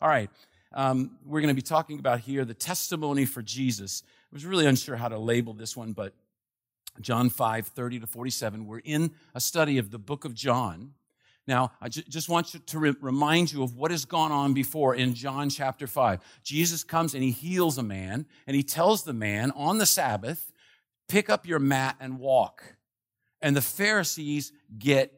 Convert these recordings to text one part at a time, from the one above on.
All right. Um, we're going to be talking about here the testimony for Jesus. I was really unsure how to label this one, but John 5, 30 to 47. We're in a study of the book of John. Now, I just want to re- remind you of what has gone on before in John chapter 5. Jesus comes and he heals a man, and he tells the man on the Sabbath, pick up your mat and walk. And the Pharisees get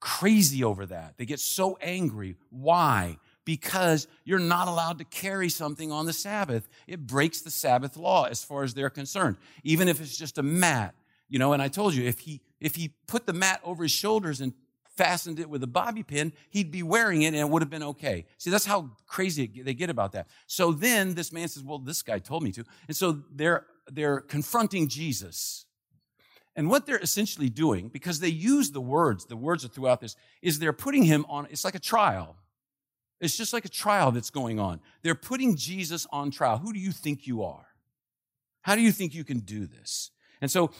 crazy over that. They get so angry. Why? Because you're not allowed to carry something on the Sabbath. It breaks the Sabbath law as far as they're concerned, even if it's just a mat. You know, and I told you, if he if he put the mat over his shoulders and fastened it with a bobby pin, he'd be wearing it and it would have been okay. See, that's how crazy they get about that. So then this man says, well, this guy told me to. And so they're, they're confronting Jesus. And what they're essentially doing, because they use the words, the words are throughout this, is they're putting him on, it's like a trial. It's just like a trial that's going on. They're putting Jesus on trial. Who do you think you are? How do you think you can do this? And so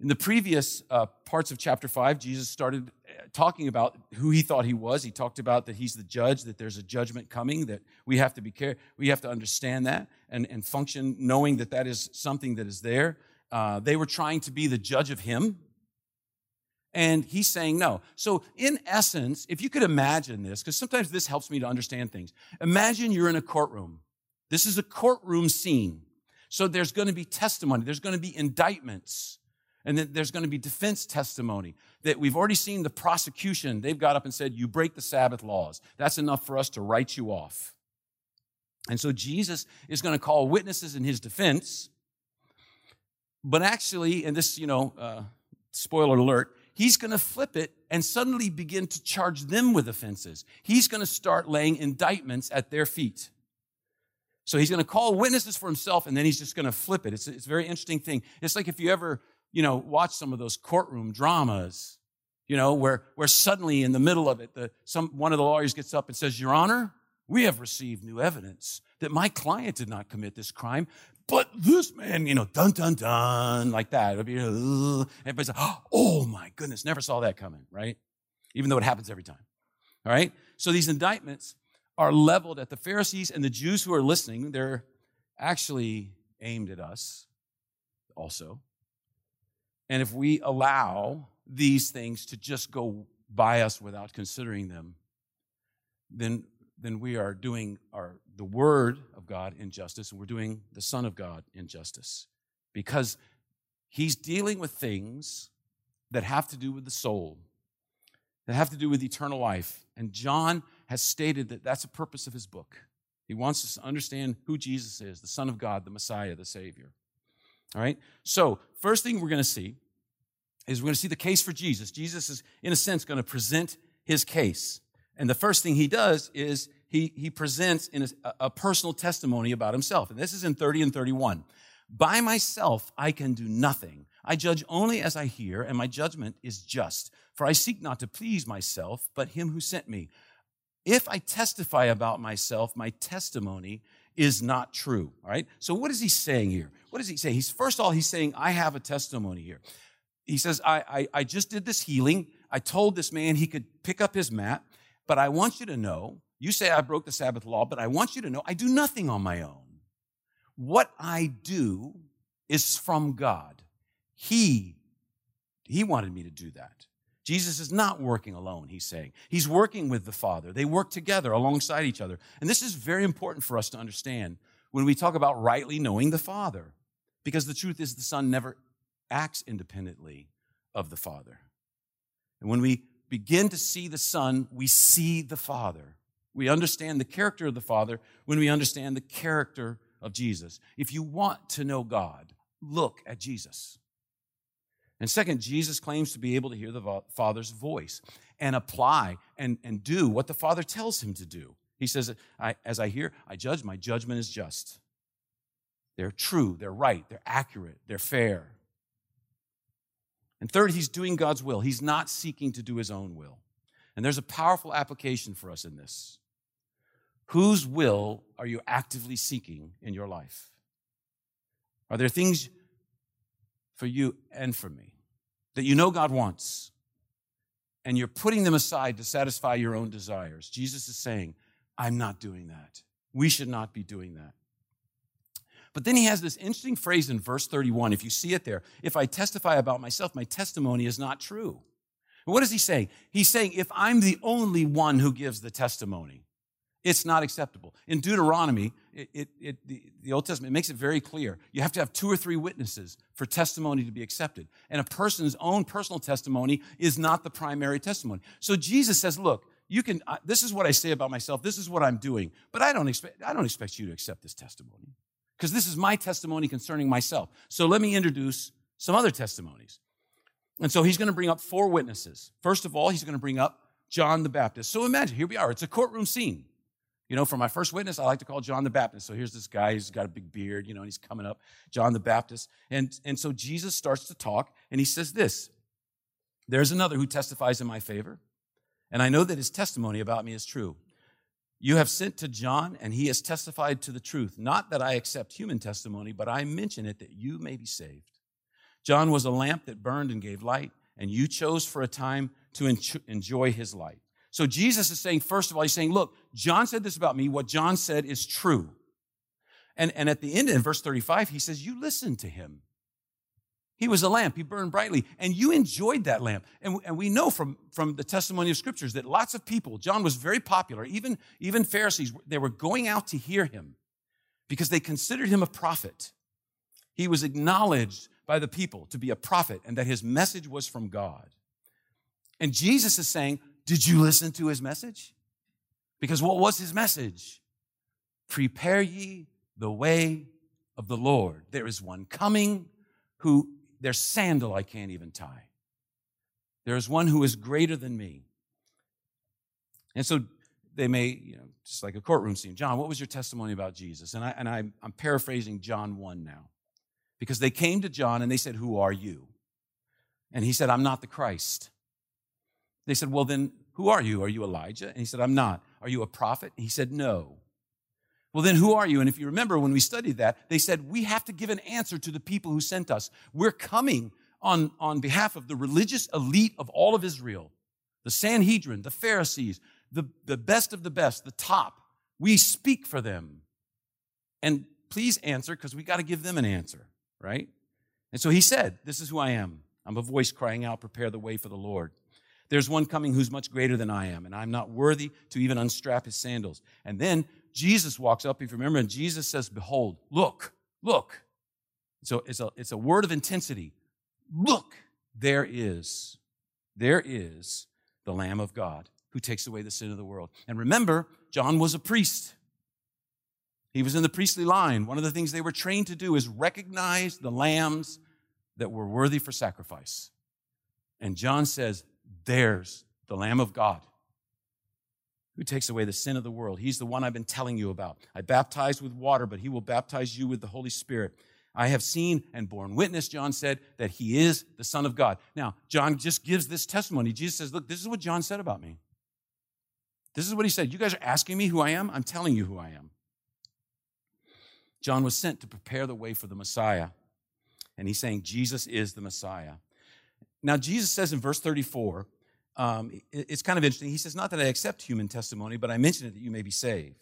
in the previous uh, parts of chapter 5, Jesus started uh, talking about who he thought he was. He talked about that he's the judge, that there's a judgment coming, that we have to be care, we have to understand that and, and function knowing that that is something that is there. Uh, they were trying to be the judge of him. And he's saying no. So, in essence, if you could imagine this, because sometimes this helps me to understand things. Imagine you're in a courtroom. This is a courtroom scene. So, there's going to be testimony, there's going to be indictments. And then there's going to be defense testimony that we've already seen the prosecution. They've got up and said, You break the Sabbath laws. That's enough for us to write you off. And so Jesus is going to call witnesses in his defense. But actually, and this, you know, uh, spoiler alert, he's going to flip it and suddenly begin to charge them with offenses. He's going to start laying indictments at their feet. So he's going to call witnesses for himself and then he's just going to flip it. It's, it's a very interesting thing. It's like if you ever you know, watch some of those courtroom dramas, you know, where, where suddenly in the middle of it, the, some, one of the lawyers gets up and says, Your Honor, we have received new evidence that my client did not commit this crime, but this man, you know, dun dun dun, like that. It'll be, uh, everybody's like, oh my goodness, never saw that coming, right? Even though it happens every time. All right? So these indictments are leveled at the Pharisees and the Jews who are listening. They're actually aimed at us also. And if we allow these things to just go by us without considering them, then, then we are doing our, the Word of God injustice, and we're doing the Son of God injustice. Because He's dealing with things that have to do with the soul, that have to do with eternal life. And John has stated that that's the purpose of his book. He wants us to understand who Jesus is, the Son of God, the Messiah, the Savior. All right? So, first thing we're going to see is we're going to see the case for Jesus. Jesus is, in a sense, going to present his case. And the first thing he does is he, he presents in a, a personal testimony about himself. And this is in 30 and 31. By myself, I can do nothing. I judge only as I hear, and my judgment is just. For I seek not to please myself, but him who sent me. If I testify about myself, my testimony is not true. All right. So what is he saying here? What does he say? He's first of all, he's saying, I have a testimony here. He says, I, I, I just did this healing. I told this man he could pick up his mat, but I want you to know, you say I broke the Sabbath law, but I want you to know I do nothing on my own. What I do is from God. He, he wanted me to do that. Jesus is not working alone, he's saying. He's working with the Father. They work together alongside each other. And this is very important for us to understand when we talk about rightly knowing the Father. Because the truth is, the Son never acts independently of the Father. And when we begin to see the Son, we see the Father. We understand the character of the Father when we understand the character of Jesus. If you want to know God, look at Jesus. And second, Jesus claims to be able to hear the Father's voice and apply and, and do what the Father tells him to do. He says, I, As I hear, I judge, my judgment is just. They're true, they're right, they're accurate, they're fair. And third, he's doing God's will. He's not seeking to do his own will. And there's a powerful application for us in this. Whose will are you actively seeking in your life? Are there things for you and for me that you know God wants, and you're putting them aside to satisfy your own desires. Jesus is saying, I'm not doing that. We should not be doing that. But then he has this interesting phrase in verse 31. If you see it there, if I testify about myself, my testimony is not true. What does he say? He's saying, if I'm the only one who gives the testimony, it's not acceptable. In Deuteronomy, it, it, it, the, the Old Testament it makes it very clear. You have to have two or three witnesses for testimony to be accepted. And a person's own personal testimony is not the primary testimony. So Jesus says, look, you can, this is what I say about myself. This is what I'm doing. But I don't expect, I don't expect you to accept this testimony because this is my testimony concerning myself. So let me introduce some other testimonies. And so he's going to bring up four witnesses. First of all, he's going to bring up John the Baptist. So imagine, here we are. It's a courtroom scene. You know, for my first witness, I like to call John the Baptist. So here's this guy, he's got a big beard, you know, and he's coming up, John the Baptist. And, and so Jesus starts to talk, and he says this There's another who testifies in my favor, and I know that his testimony about me is true. You have sent to John, and he has testified to the truth. Not that I accept human testimony, but I mention it that you may be saved. John was a lamp that burned and gave light, and you chose for a time to enjoy his light. So Jesus is saying, first of all, he's saying, look, John said this about me. What John said is true. And, and at the end, in verse 35, he says, you listened to him. He was a lamp. He burned brightly. And you enjoyed that lamp. And, and we know from, from the testimony of scriptures that lots of people, John was very popular. Even, even Pharisees, they were going out to hear him because they considered him a prophet. He was acknowledged by the people to be a prophet and that his message was from God. And Jesus is saying, Did you listen to his message? Because what was his message? Prepare ye the way of the Lord. There is one coming who their sandal I can't even tie. There is one who is greater than me. And so they may, you know, just like a courtroom scene. John, what was your testimony about Jesus? And, I, and I, I'm paraphrasing John 1 now. Because they came to John and they said, Who are you? And he said, I'm not the Christ. They said, Well, then, who are you? Are you Elijah? And he said, I'm not. Are you a prophet? And he said, No. Well, then who are you? And if you remember when we studied that, they said, we have to give an answer to the people who sent us. We're coming on, on behalf of the religious elite of all of Israel, the Sanhedrin, the Pharisees, the, the best of the best, the top. We speak for them. And please answer because we got to give them an answer, right? And so he said, This is who I am. I'm a voice crying out, prepare the way for the Lord. There's one coming who's much greater than I am, and I'm not worthy to even unstrap his sandals. And then Jesus walks up, if you remember, and Jesus says, Behold, look, look. So it's a, it's a word of intensity. Look, there is, there is the Lamb of God who takes away the sin of the world. And remember, John was a priest. He was in the priestly line. One of the things they were trained to do is recognize the lambs that were worthy for sacrifice. And John says, There's the Lamb of God who takes away the sin of the world. He's the one I've been telling you about. I baptized with water, but he will baptize you with the Holy Spirit. I have seen and borne witness, John said, that he is the Son of God. Now, John just gives this testimony. Jesus says, Look, this is what John said about me. This is what he said. You guys are asking me who I am? I'm telling you who I am. John was sent to prepare the way for the Messiah. And he's saying, Jesus is the Messiah. Now, Jesus says in verse 34, um, it's kind of interesting. He says, Not that I accept human testimony, but I mention it that you may be saved.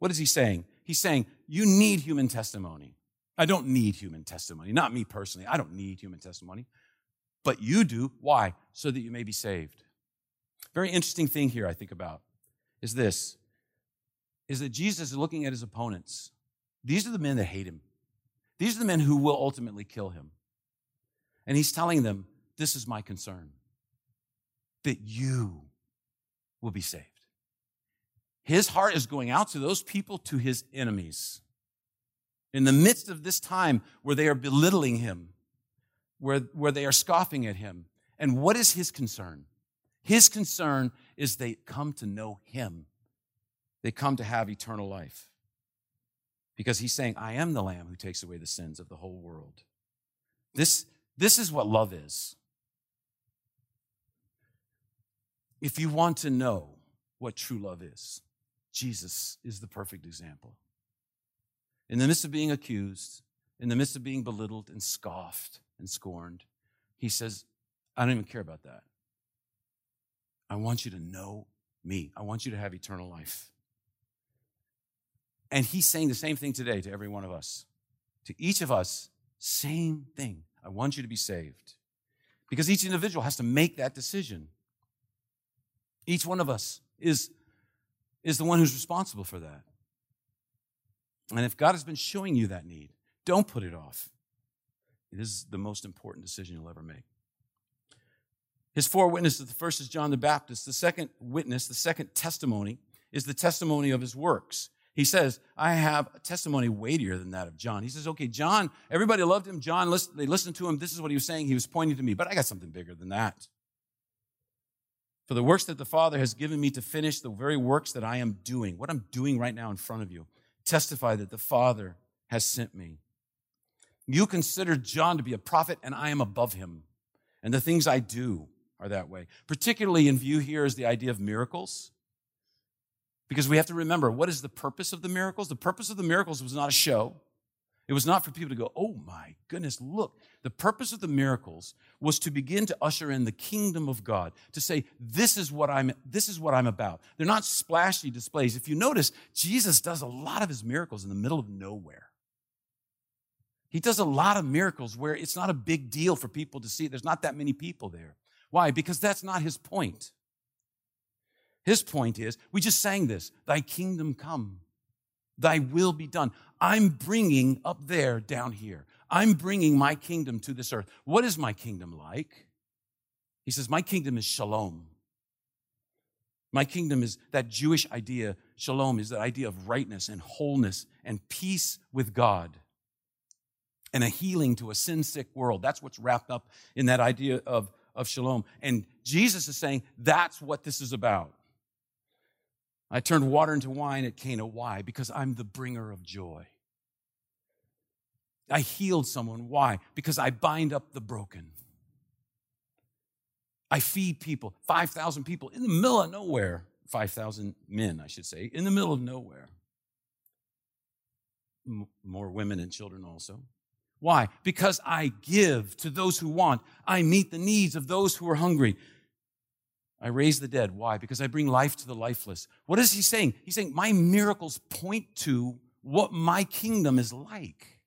What is he saying? He's saying, You need human testimony. I don't need human testimony. Not me personally. I don't need human testimony. But you do. Why? So that you may be saved. Very interesting thing here I think about is this is that Jesus is looking at his opponents. These are the men that hate him. These are the men who will ultimately kill him. And he's telling them, This is my concern that you will be saved. His heart is going out to those people, to his enemies. In the midst of this time where they are belittling him, where, where they are scoffing at him. And what is his concern? His concern is they come to know him. They come to have eternal life. Because he's saying, I am the Lamb who takes away the sins of the whole world. This, this is what love is. If you want to know what true love is, Jesus is the perfect example. In the midst of being accused, in the midst of being belittled and scoffed and scorned, he says, I don't even care about that. I want you to know me. I want you to have eternal life. And he's saying the same thing today to every one of us. To each of us, same thing. I want you to be saved. Because each individual has to make that decision. Each one of us is, is the one who's responsible for that. And if God has been showing you that need, don't put it off. It is the most important decision you'll ever make. His four witnesses the first is John the Baptist. The second witness, the second testimony, is the testimony of his works. He says, I have a testimony weightier than that of John. He says, okay, John, everybody loved him. John, they listened to him. This is what he was saying. He was pointing to me, but I got something bigger than that. For the works that the Father has given me to finish, the very works that I am doing, what I'm doing right now in front of you, testify that the Father has sent me. You consider John to be a prophet, and I am above him. And the things I do are that way. Particularly in view here is the idea of miracles. Because we have to remember what is the purpose of the miracles? The purpose of the miracles was not a show. It was not for people to go, oh my goodness, look. The purpose of the miracles was to begin to usher in the kingdom of God, to say, this is what I'm, this is what I'm about. They're not splashy displays. If you notice, Jesus does a lot of his miracles in the middle of nowhere. He does a lot of miracles where it's not a big deal for people to see. There's not that many people there. Why? Because that's not his point. His point is, we just sang this, thy kingdom come, thy will be done. I'm bringing up there, down here. I'm bringing my kingdom to this earth. What is my kingdom like? He says, my kingdom is shalom. My kingdom is that Jewish idea, shalom, is that idea of rightness and wholeness and peace with God and a healing to a sin sick world. That's what's wrapped up in that idea of, of shalom. And Jesus is saying that's what this is about. I turned water into wine at Cana. Why? Because I'm the bringer of joy. I healed someone. Why? Because I bind up the broken. I feed people, 5,000 people in the middle of nowhere. 5,000 men, I should say, in the middle of nowhere. M- more women and children also. Why? Because I give to those who want. I meet the needs of those who are hungry. I raise the dead. Why? Because I bring life to the lifeless. What is he saying? He's saying, My miracles point to what my kingdom is like.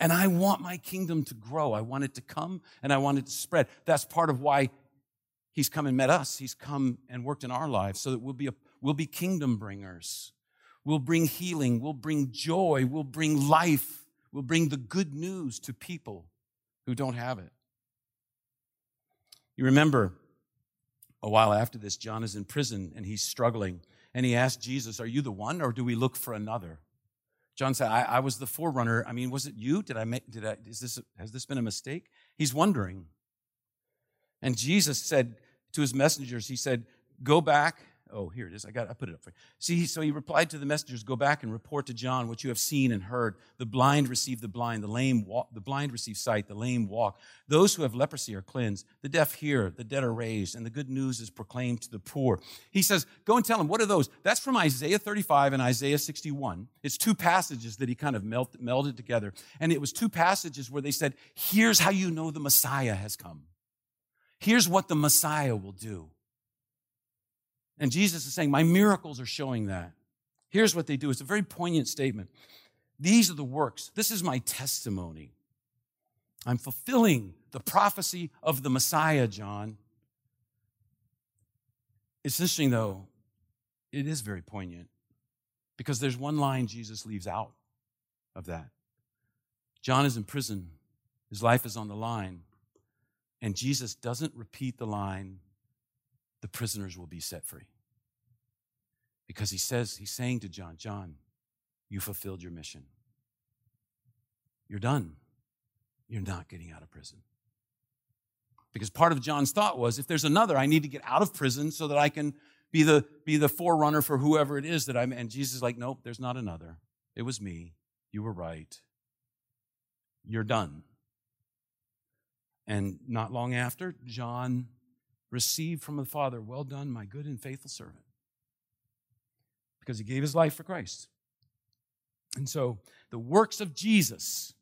And I want my kingdom to grow. I want it to come and I want it to spread. That's part of why he's come and met us. He's come and worked in our lives so that we'll be, a, we'll be kingdom bringers. We'll bring healing. We'll bring joy. We'll bring life. We'll bring the good news to people who don't have it. You remember a while after this, John is in prison and he's struggling. And he asked Jesus, Are you the one or do we look for another? John said, I, I was the forerunner. I mean, was it you? Did I make, did I, is this, has this been a mistake? He's wondering. And Jesus said to his messengers, He said, Go back Oh, here it is. I got I put it up for you. See, so he replied to the messengers, Go back and report to John what you have seen and heard. The blind receive the blind, the lame walk, the blind receive sight, the lame walk. Those who have leprosy are cleansed, the deaf hear, the dead are raised, and the good news is proclaimed to the poor. He says, Go and tell them, what are those? That's from Isaiah 35 and Isaiah 61. It's two passages that he kind of melt, melded together. And it was two passages where they said, Here's how you know the Messiah has come. Here's what the Messiah will do. And Jesus is saying, My miracles are showing that. Here's what they do. It's a very poignant statement. These are the works. This is my testimony. I'm fulfilling the prophecy of the Messiah, John. It's interesting, though, it is very poignant because there's one line Jesus leaves out of that. John is in prison, his life is on the line, and Jesus doesn't repeat the line, the prisoners will be set free. Because he says, he's saying to John, John, you fulfilled your mission. You're done. You're not getting out of prison. Because part of John's thought was if there's another, I need to get out of prison so that I can be the, be the forerunner for whoever it is that I'm. And Jesus is like, nope, there's not another. It was me. You were right. You're done. And not long after, John received from the Father, Well done, my good and faithful servant. Because he gave his life for Christ. And so the works of Jesus,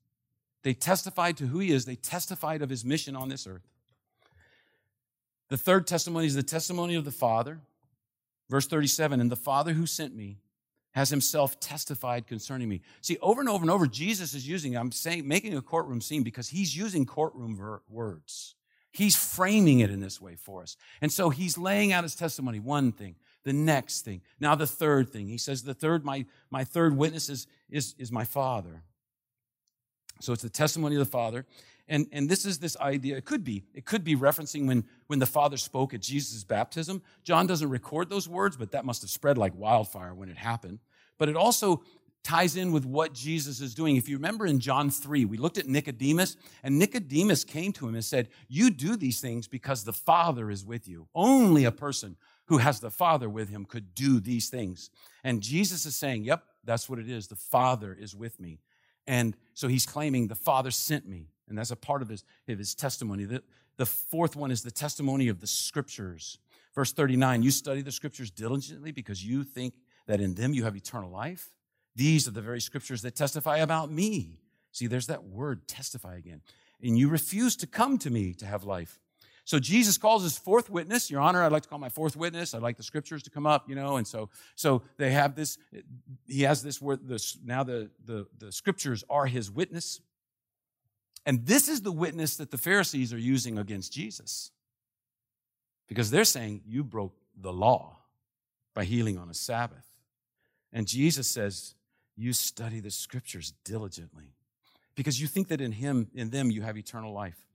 they testified to who he is, they testified of his mission on this earth. The third testimony is the testimony of the Father. Verse 37 And the Father who sent me has himself testified concerning me. See, over and over and over, Jesus is using, I'm saying, making a courtroom scene because he's using courtroom ver- words. He's framing it in this way for us. And so he's laying out his testimony, one thing, the next thing, now the third thing. He says, the third, my, my third witness is, is, is my Father. So it's the testimony of the Father. And, and this is this idea, it could be, it could be referencing when, when the Father spoke at Jesus' baptism. John doesn't record those words, but that must have spread like wildfire when it happened. But it also ties in with what Jesus is doing. If you remember in John 3, we looked at Nicodemus, and Nicodemus came to him and said, You do these things because the Father is with you. Only a person who has the Father with him could do these things. And Jesus is saying, Yep, that's what it is. The Father is with me. And so he's claiming the Father sent me. And that's a part of his, of his testimony. The, the fourth one is the testimony of the scriptures. Verse 39 You study the scriptures diligently because you think that in them you have eternal life. These are the very scriptures that testify about me. See, there's that word testify again. And you refuse to come to me to have life. So Jesus calls his fourth witness, Your Honor, I'd like to call my fourth witness. I'd like the scriptures to come up, you know. And so, so they have this, he has this word, this, now the, the, the scriptures are his witness. And this is the witness that the Pharisees are using against Jesus. Because they're saying, You broke the law by healing on a Sabbath. And Jesus says, You study the scriptures diligently because you think that in Him, in them, you have eternal life.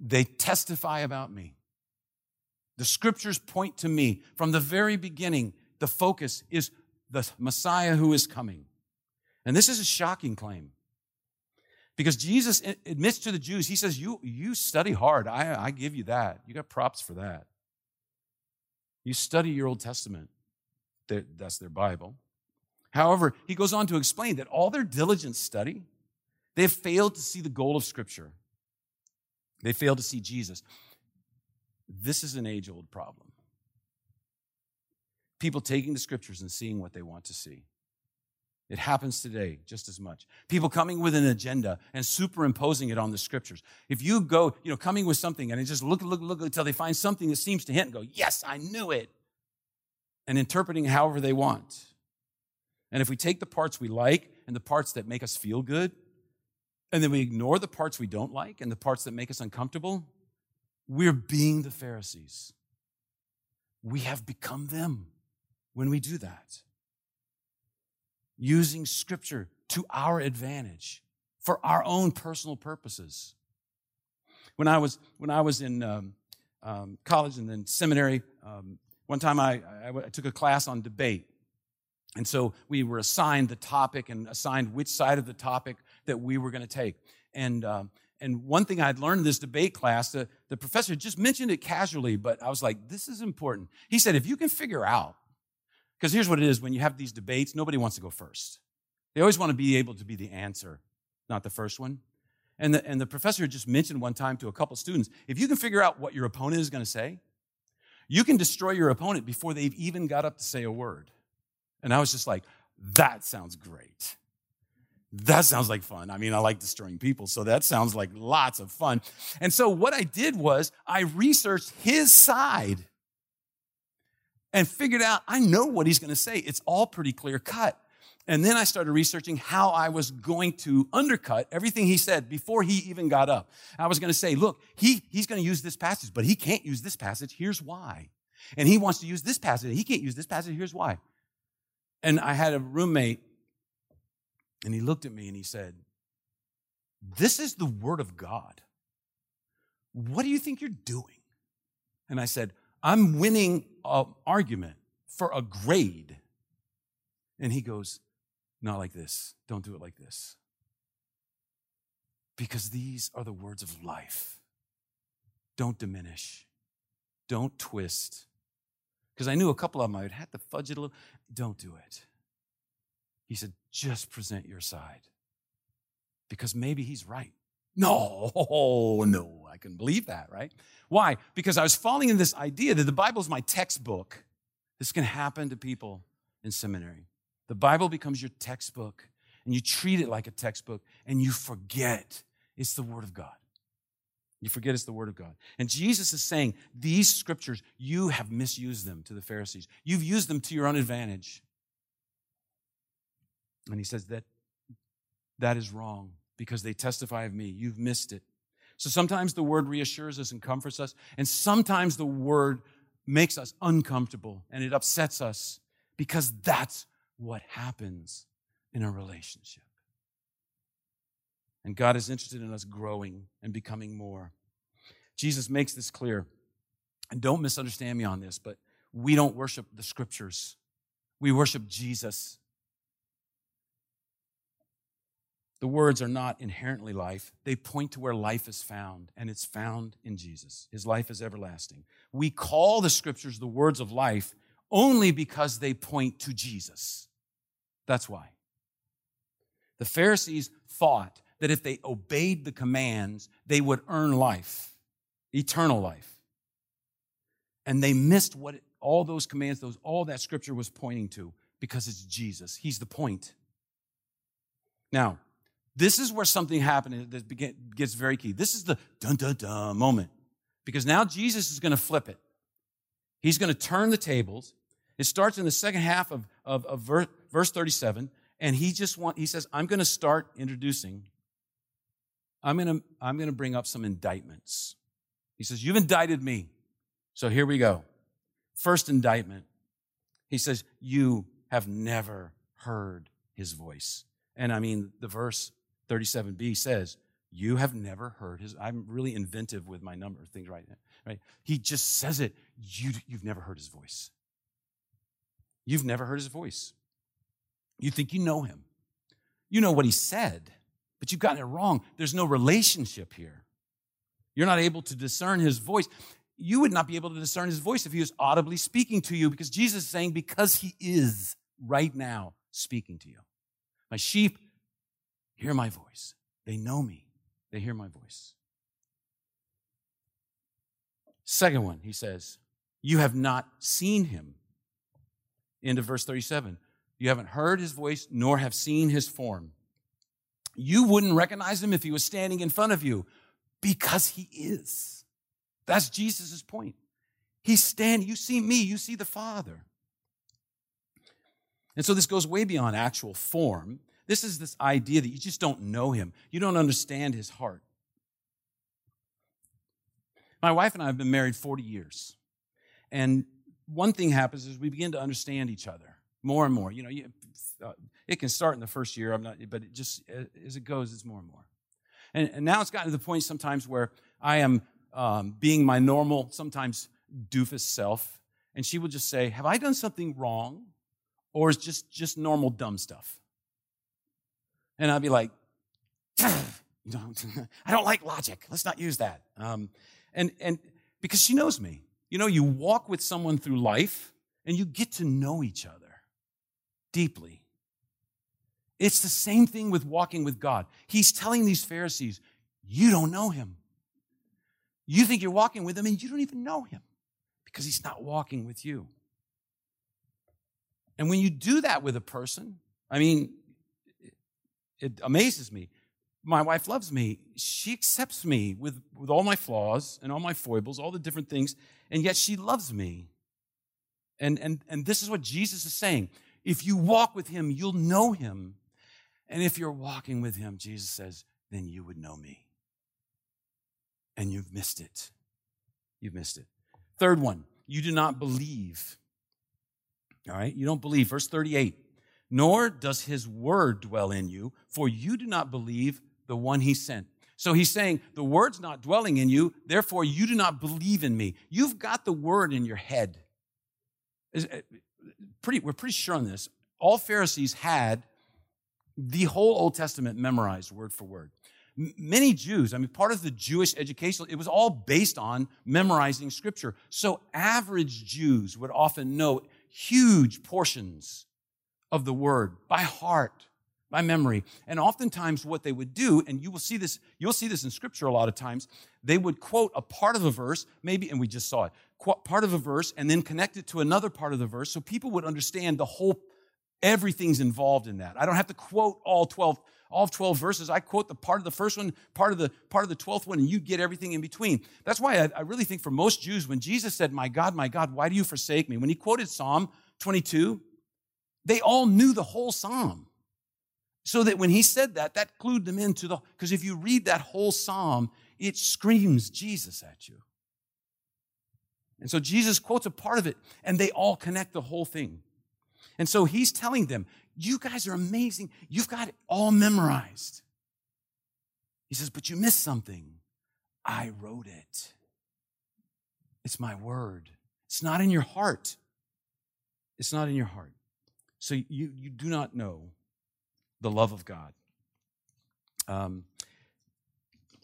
They testify about me. The scriptures point to me. From the very beginning, the focus is the Messiah who is coming. And this is a shocking claim. Because Jesus admits to the Jews, he says, You, you study hard. I, I give you that. You got props for that. You study your Old Testament, that's their Bible. However, he goes on to explain that all their diligent study, they have failed to see the goal of Scripture. They failed to see Jesus. This is an age old problem. People taking the Scriptures and seeing what they want to see. It happens today just as much. People coming with an agenda and superimposing it on the scriptures. If you go, you know, coming with something and just look, look, look until they find something that seems to hint and go, yes, I knew it. And interpreting however they want. And if we take the parts we like and the parts that make us feel good, and then we ignore the parts we don't like and the parts that make us uncomfortable, we're being the Pharisees. We have become them when we do that using scripture to our advantage for our own personal purposes. When I was, when I was in um, um, college and then seminary, um, one time I, I, I took a class on debate. And so we were assigned the topic and assigned which side of the topic that we were going to take. And, um, and one thing I'd learned in this debate class, the, the professor just mentioned it casually, but I was like, this is important. He said, if you can figure out because here's what it is when you have these debates, nobody wants to go first. They always want to be able to be the answer, not the first one. And the, and the professor just mentioned one time to a couple students if you can figure out what your opponent is going to say, you can destroy your opponent before they've even got up to say a word. And I was just like, that sounds great. That sounds like fun. I mean, I like destroying people, so that sounds like lots of fun. And so what I did was I researched his side and figured out I know what he's going to say. It's all pretty clear cut. And then I started researching how I was going to undercut everything he said before he even got up. I was going to say, look, he, he's going to use this passage, but he can't use this passage. Here's why. And he wants to use this passage. He can't use this passage. Here's why. And I had a roommate, and he looked at me and he said, This is the word of God. What do you think you're doing? And I said, I'm winning an argument for a grade. And he goes, Not like this. Don't do it like this. Because these are the words of life. Don't diminish. Don't twist. Because I knew a couple of them I would have to fudge it a little. Don't do it. He said, just present your side. Because maybe he's right. No, no, I can believe that, right? Why? Because I was falling in this idea that the Bible is my textbook. This can happen to people in seminary. The Bible becomes your textbook, and you treat it like a textbook, and you forget it's the Word of God. You forget it's the Word of God. And Jesus is saying, These scriptures, you have misused them to the Pharisees. You've used them to your own advantage. And he says that that is wrong because they testify of me. You've missed it. So sometimes the word reassures us and comforts us, and sometimes the word makes us uncomfortable and it upsets us because that's what happens in a relationship. And God is interested in us growing and becoming more. Jesus makes this clear. And don't misunderstand me on this, but we don't worship the scriptures, we worship Jesus. The words are not inherently life. They point to where life is found, and it's found in Jesus. His life is everlasting. We call the scriptures the words of life only because they point to Jesus. That's why. The Pharisees thought that if they obeyed the commands, they would earn life, eternal life. And they missed what all those commands, those, all that scripture was pointing to because it's Jesus. He's the point. Now, this is where something happened that gets very key. This is the dun dun dun moment. Because now Jesus is going to flip it. He's going to turn the tables. It starts in the second half of, of, of verse, verse 37, and he just want, he says, I'm going to start introducing, I'm going to, I'm going to bring up some indictments. He says, You've indicted me. So here we go. First indictment. He says, You have never heard his voice. And I mean, the verse 37b says, You have never heard his. I'm really inventive with my number things right now. Right? He just says it. You, you've never heard his voice. You've never heard his voice. You think you know him. You know what he said, but you've gotten it wrong. There's no relationship here. You're not able to discern his voice. You would not be able to discern his voice if he was audibly speaking to you because Jesus is saying, because he is right now speaking to you. My sheep hear my voice. They know me. They hear my voice. Second one, he says, You have not seen him. Into verse 37. You haven't heard his voice, nor have seen his form. You wouldn't recognize him if he was standing in front of you because he is. That's Jesus' point. He's standing, you see me, you see the Father. And so this goes way beyond actual form. This is this idea that you just don't know him, you don't understand his heart. My wife and I have been married 40 years. And one thing happens is we begin to understand each other more and more. You know, you, it can start in the first year, I'm not, but it just as it goes, it's more and more. And, and now it's gotten to the point sometimes where I am um, being my normal, sometimes doofus self, and she will just say, "Have I done something wrong, or is just just normal dumb stuff?" And I'd be like, I don't like logic. Let's not use that. Um, and, and because she knows me. You know, you walk with someone through life and you get to know each other deeply. It's the same thing with walking with God. He's telling these Pharisees, you don't know him. You think you're walking with him and you don't even know him because he's not walking with you. And when you do that with a person, I mean, it amazes me. My wife loves me. She accepts me with, with all my flaws and all my foibles, all the different things, and yet she loves me. And, and, and this is what Jesus is saying. If you walk with him, you'll know him. And if you're walking with him, Jesus says, then you would know me. And you've missed it. You've missed it. Third one, you do not believe. All right, you don't believe. Verse 38 nor does his word dwell in you, for you do not believe the one he sent. So he's saying, the word's not dwelling in you, therefore you do not believe in me. You've got the word in your head. Uh, Pretty, we're pretty sure on this. All Pharisees had the whole Old Testament memorized word for word. Many Jews, I mean, part of the Jewish education, it was all based on memorizing scripture. So average Jews would often know huge portions of the word by heart, by memory. And oftentimes what they would do, and you will see this, you'll see this in scripture a lot of times, they would quote a part of a verse, maybe, and we just saw it, part of a verse and then connect it to another part of the verse so people would understand the whole, everything's involved in that. I don't have to quote all 12, all 12 verses. I quote the part of the first one, part of the, part of the 12th one, and you get everything in between. That's why I, I really think for most Jews, when Jesus said, my God, my God, why do you forsake me? When he quoted Psalm 22, they all knew the whole psalm. So that when he said that, that clued them into the, because if you read that whole psalm, it screams Jesus at you. And so Jesus quotes a part of it, and they all connect the whole thing. And so he's telling them, You guys are amazing. You've got it all memorized. He says, But you missed something. I wrote it. It's my word. It's not in your heart. It's not in your heart. So you, you do not know the love of God. Um,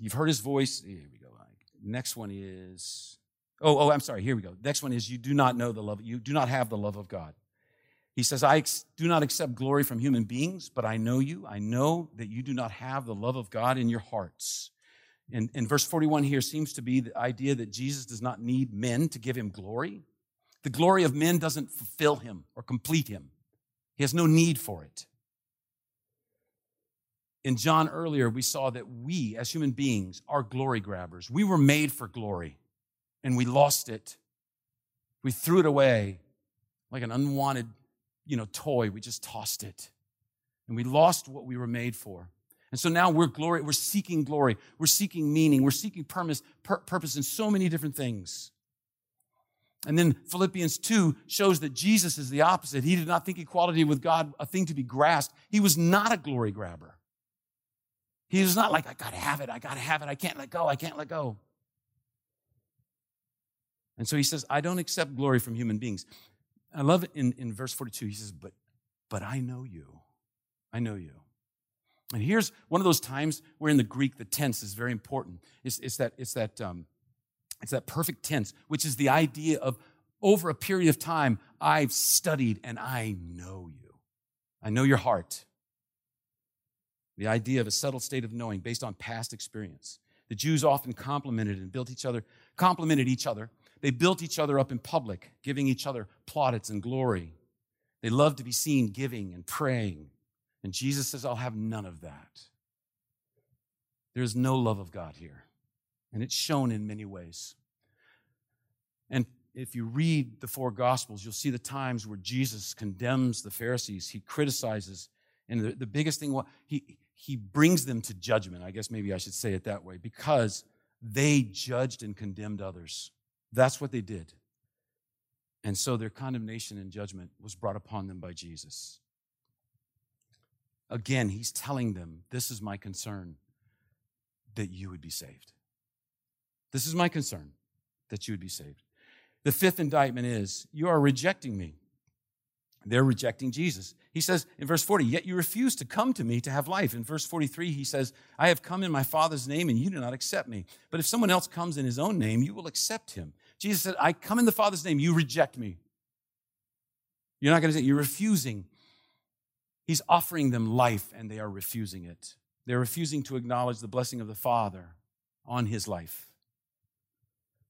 you've heard his voice. Here we go. Next one is, oh, oh, I'm sorry. Here we go. Next one is you do not know the love, you do not have the love of God. He says, I ex- do not accept glory from human beings, but I know you. I know that you do not have the love of God in your hearts. And, and verse 41 here seems to be the idea that Jesus does not need men to give him glory. The glory of men doesn't fulfill him or complete him. He has no need for it. In John earlier, we saw that we, as human beings, are glory grabbers. We were made for glory, and we lost it. We threw it away like an unwanted, you know, toy. We just tossed it. And we lost what we were made for. And so now we're glory, we're seeking glory, we're seeking meaning, we're seeking purpose, purpose in so many different things. And then Philippians 2 shows that Jesus is the opposite. He did not think equality with God a thing to be grasped. He was not a glory grabber. He was not like, I gotta have it, I gotta have it, I can't let go, I can't let go. And so he says, I don't accept glory from human beings. I love it in, in verse 42. He says, but, but I know you. I know you. And here's one of those times where in the Greek the tense is very important. It's, it's that, it's, that, um, it's that perfect tense, which is the idea of over a period of time, I've studied and I know you. I know your heart. The idea of a settled state of knowing based on past experience. The Jews often complimented and built each other, complimented each other. They built each other up in public, giving each other plaudits and glory. They loved to be seen giving and praying. And Jesus says, I'll have none of that. There's no love of God here. And it's shown in many ways. And if you read the four Gospels, you'll see the times where Jesus condemns the Pharisees. He criticizes. And the, the biggest thing, he, he brings them to judgment. I guess maybe I should say it that way, because they judged and condemned others. That's what they did. And so their condemnation and judgment was brought upon them by Jesus. Again, he's telling them, This is my concern that you would be saved. This is my concern that you would be saved. The fifth indictment is, You are rejecting me. They're rejecting Jesus. He says in verse 40, Yet you refuse to come to me to have life. In verse 43, he says, I have come in my Father's name and you do not accept me. But if someone else comes in his own name, you will accept him. Jesus said, I come in the Father's name, you reject me. You're not going to say, You're refusing He's offering them life and they are refusing it. They're refusing to acknowledge the blessing of the Father on his life.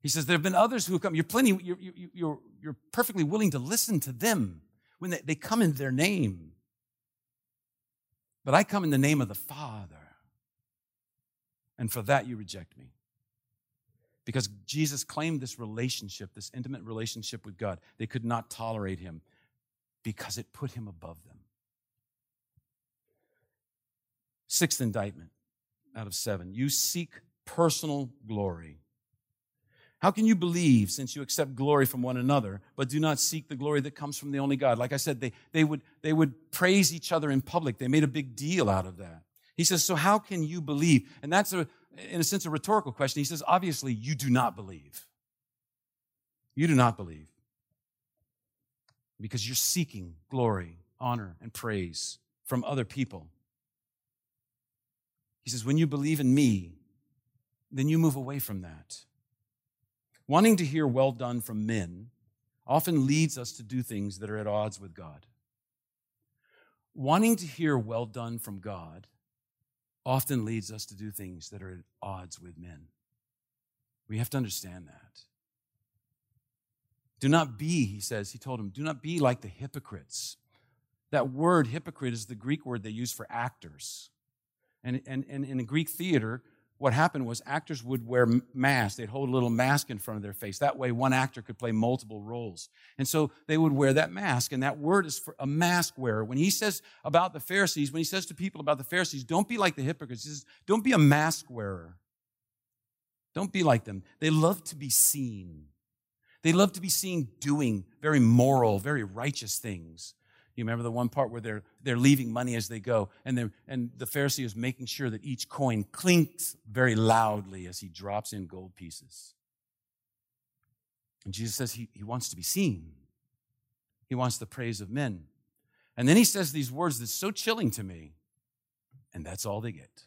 He says, There have been others who have come. You're plenty, you're, you're, you're perfectly willing to listen to them when they, they come in their name. But I come in the name of the Father. And for that, you reject me. Because Jesus claimed this relationship, this intimate relationship with God. They could not tolerate him because it put him above them. Sixth indictment out of seven. You seek personal glory. How can you believe since you accept glory from one another, but do not seek the glory that comes from the only God? Like I said, they, they, would, they would praise each other in public. They made a big deal out of that. He says, So how can you believe? And that's, a, in a sense, a rhetorical question. He says, Obviously, you do not believe. You do not believe. Because you're seeking glory, honor, and praise from other people. He says, when you believe in me, then you move away from that. Wanting to hear well done from men often leads us to do things that are at odds with God. Wanting to hear well done from God often leads us to do things that are at odds with men. We have to understand that. Do not be, he says, he told him, do not be like the hypocrites. That word hypocrite is the Greek word they use for actors. And, and, and in a Greek theater, what happened was actors would wear masks. They'd hold a little mask in front of their face. That way, one actor could play multiple roles. And so they would wear that mask. And that word is for a mask wearer. When he says about the Pharisees, when he says to people about the Pharisees, don't be like the hypocrites, he says, don't be a mask wearer. Don't be like them. They love to be seen. They love to be seen doing very moral, very righteous things. You remember the one part where they're, they're leaving money as they go, and, and the Pharisee is making sure that each coin clinks very loudly as he drops in gold pieces. And Jesus says he, he wants to be seen, he wants the praise of men. And then he says these words that's so chilling to me, and that's all they get.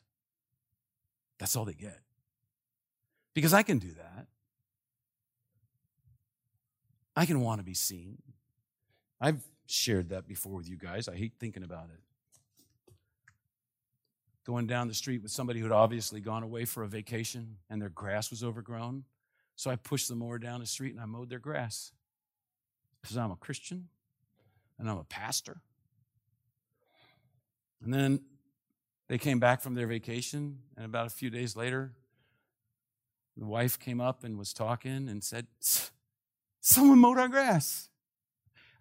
That's all they get. Because I can do that. I can want to be seen. I've shared that before with you guys. I hate thinking about it. Going down the street with somebody who'd obviously gone away for a vacation and their grass was overgrown. So I pushed the mower down the street and I mowed their grass. Because I'm a Christian and I'm a pastor. And then they came back from their vacation, and about a few days later, the wife came up and was talking and said, Someone mowed our grass.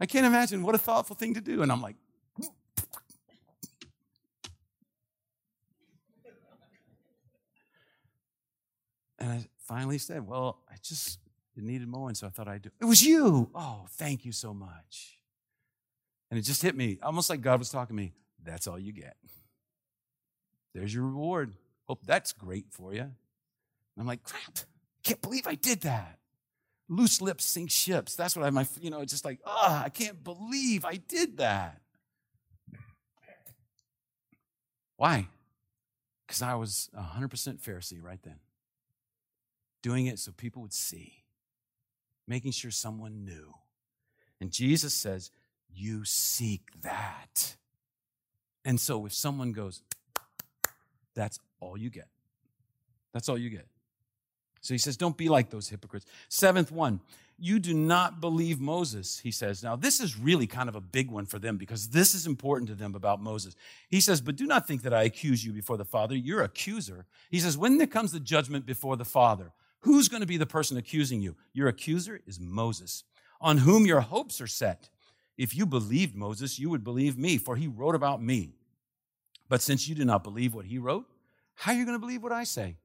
I can't imagine what a thoughtful thing to do. And I'm like, and I finally said, Well, I just needed mowing, so I thought I'd do it. was you. Oh, thank you so much. And it just hit me, almost like God was talking to me. That's all you get. There's your reward. Hope that's great for you. And I'm like, crap, can't believe I did that loose lips sink ships. That's what I, my, you know, it's just like, ah, I can't believe I did that. Why? Because I was 100% Pharisee right then. Doing it so people would see, making sure someone knew. And Jesus says, You seek that. And so if someone goes, That's all you get. That's all you get. So he says, don't be like those hypocrites. Seventh one, you do not believe Moses, he says. Now, this is really kind of a big one for them because this is important to them about Moses. He says, but do not think that I accuse you before the Father. You're accuser. He says, when there comes the judgment before the Father, who's going to be the person accusing you? Your accuser is Moses, on whom your hopes are set. If you believed Moses, you would believe me, for he wrote about me. But since you do not believe what he wrote, how are you going to believe what I say?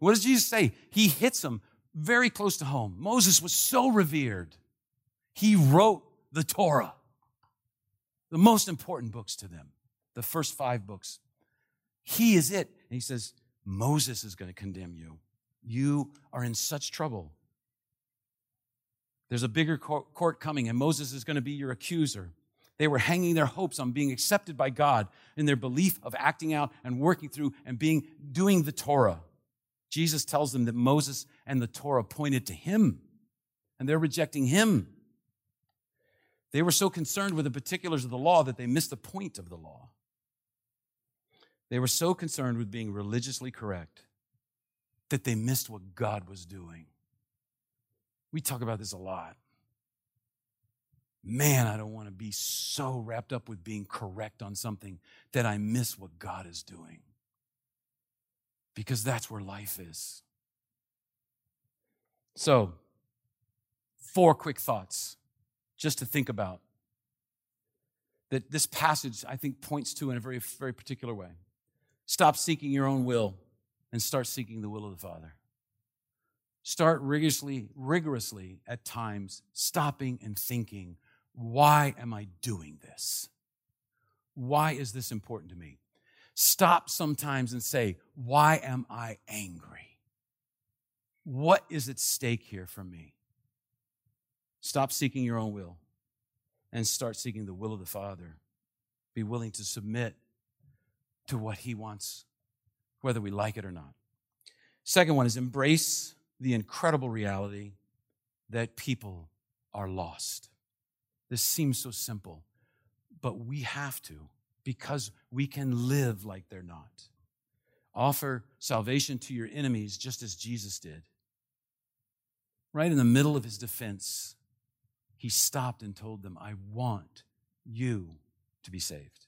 What does Jesus say? He hits them very close to home. Moses was so revered. He wrote the Torah, the most important books to them, the first five books. He is it. And he says, Moses is going to condemn you. You are in such trouble. There's a bigger court coming, and Moses is going to be your accuser. They were hanging their hopes on being accepted by God in their belief of acting out and working through and being doing the Torah. Jesus tells them that Moses and the Torah pointed to him, and they're rejecting him. They were so concerned with the particulars of the law that they missed the point of the law. They were so concerned with being religiously correct that they missed what God was doing. We talk about this a lot. Man, I don't want to be so wrapped up with being correct on something that I miss what God is doing because that's where life is. So, four quick thoughts just to think about that this passage, I think, points to in a very, very particular way. Stop seeking your own will and start seeking the will of the Father. Start rigorously, rigorously at times stopping and thinking, why am I doing this? Why is this important to me? Stop sometimes and say, Why am I angry? What is at stake here for me? Stop seeking your own will and start seeking the will of the Father. Be willing to submit to what He wants, whether we like it or not. Second one is embrace the incredible reality that people are lost. This seems so simple, but we have to because we can live like they're not. Offer salvation to your enemies just as Jesus did. Right in the middle of his defense, he stopped and told them, I want you to be saved.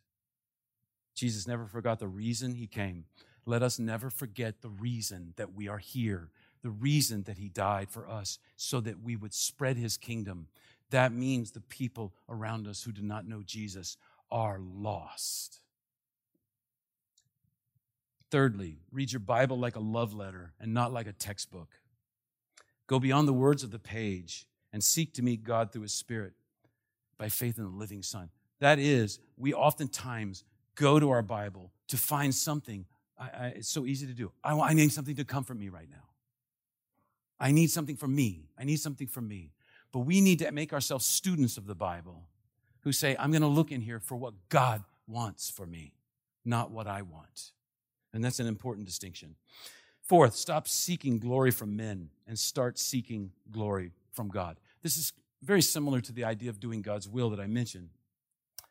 Jesus never forgot the reason he came. let us never forget the reason that we are here, the reason that he died for us, so that we would spread his kingdom. That means the people around us who do not know Jesus are lost. Thirdly, read your Bible like a love letter and not like a textbook. Go beyond the words of the page and seek to meet God through his Spirit by faith in the living Son. That is, we oftentimes go to our Bible to find something. I, I, it's so easy to do. I, I need something to comfort me right now. I need something for me. I need something for me. But we need to make ourselves students of the Bible who say, I'm going to look in here for what God wants for me, not what I want. And that's an important distinction. Fourth, stop seeking glory from men and start seeking glory from God. This is very similar to the idea of doing God's will that I mentioned.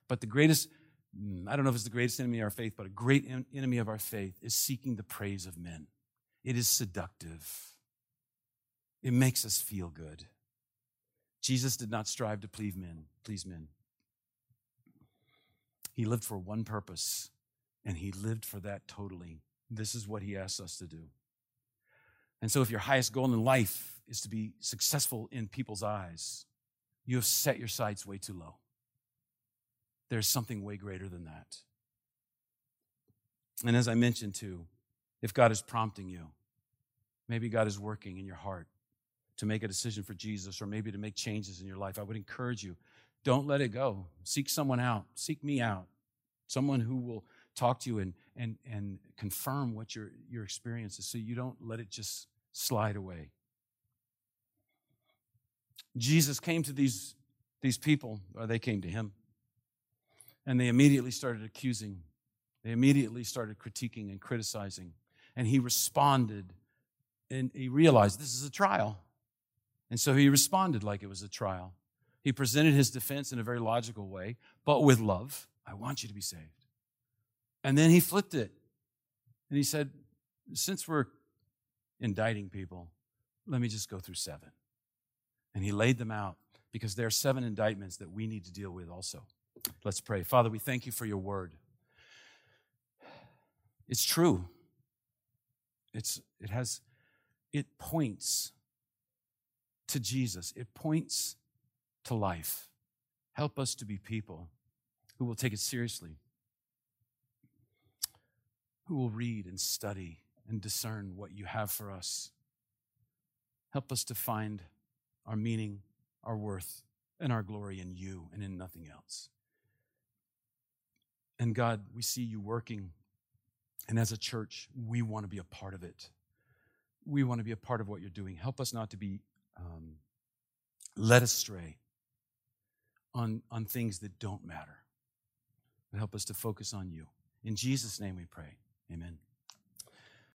But the greatest, mm, I don't know if it's the greatest enemy of our faith, but a great enemy of our faith is seeking the praise of men. It is seductive, it makes us feel good. Jesus did not strive to please men, please men. He lived for one purpose, and he lived for that totally. This is what he asks us to do. And so, if your highest goal in life is to be successful in people's eyes, you have set your sights way too low. There's something way greater than that. And as I mentioned too, if God is prompting you, maybe God is working in your heart to make a decision for Jesus or maybe to make changes in your life, I would encourage you don't let it go. Seek someone out, seek me out, someone who will talk to you and, and, and confirm what your, your experience is so you don't let it just slide away. Jesus came to these, these people, or they came to him, and they immediately started accusing. They immediately started critiquing and criticizing. And he responded, and he realized this is a trial. And so he responded like it was a trial. He presented his defense in a very logical way, but with love. I want you to be saved. And then he flipped it. And he said, Since we're indicting people, let me just go through seven. And he laid them out because there are seven indictments that we need to deal with also. Let's pray. Father, we thank you for your word. It's true. It's, it has, it points to Jesus. It points to life. Help us to be people who will take it seriously, who will read and study and discern what you have for us. Help us to find our meaning, our worth, and our glory in you and in nothing else. And God, we see you working. And as a church, we want to be a part of it. We want to be a part of what you're doing. Help us not to be um, led astray on, on things that don't matter and help us to focus on you. In Jesus' name we pray. Amen.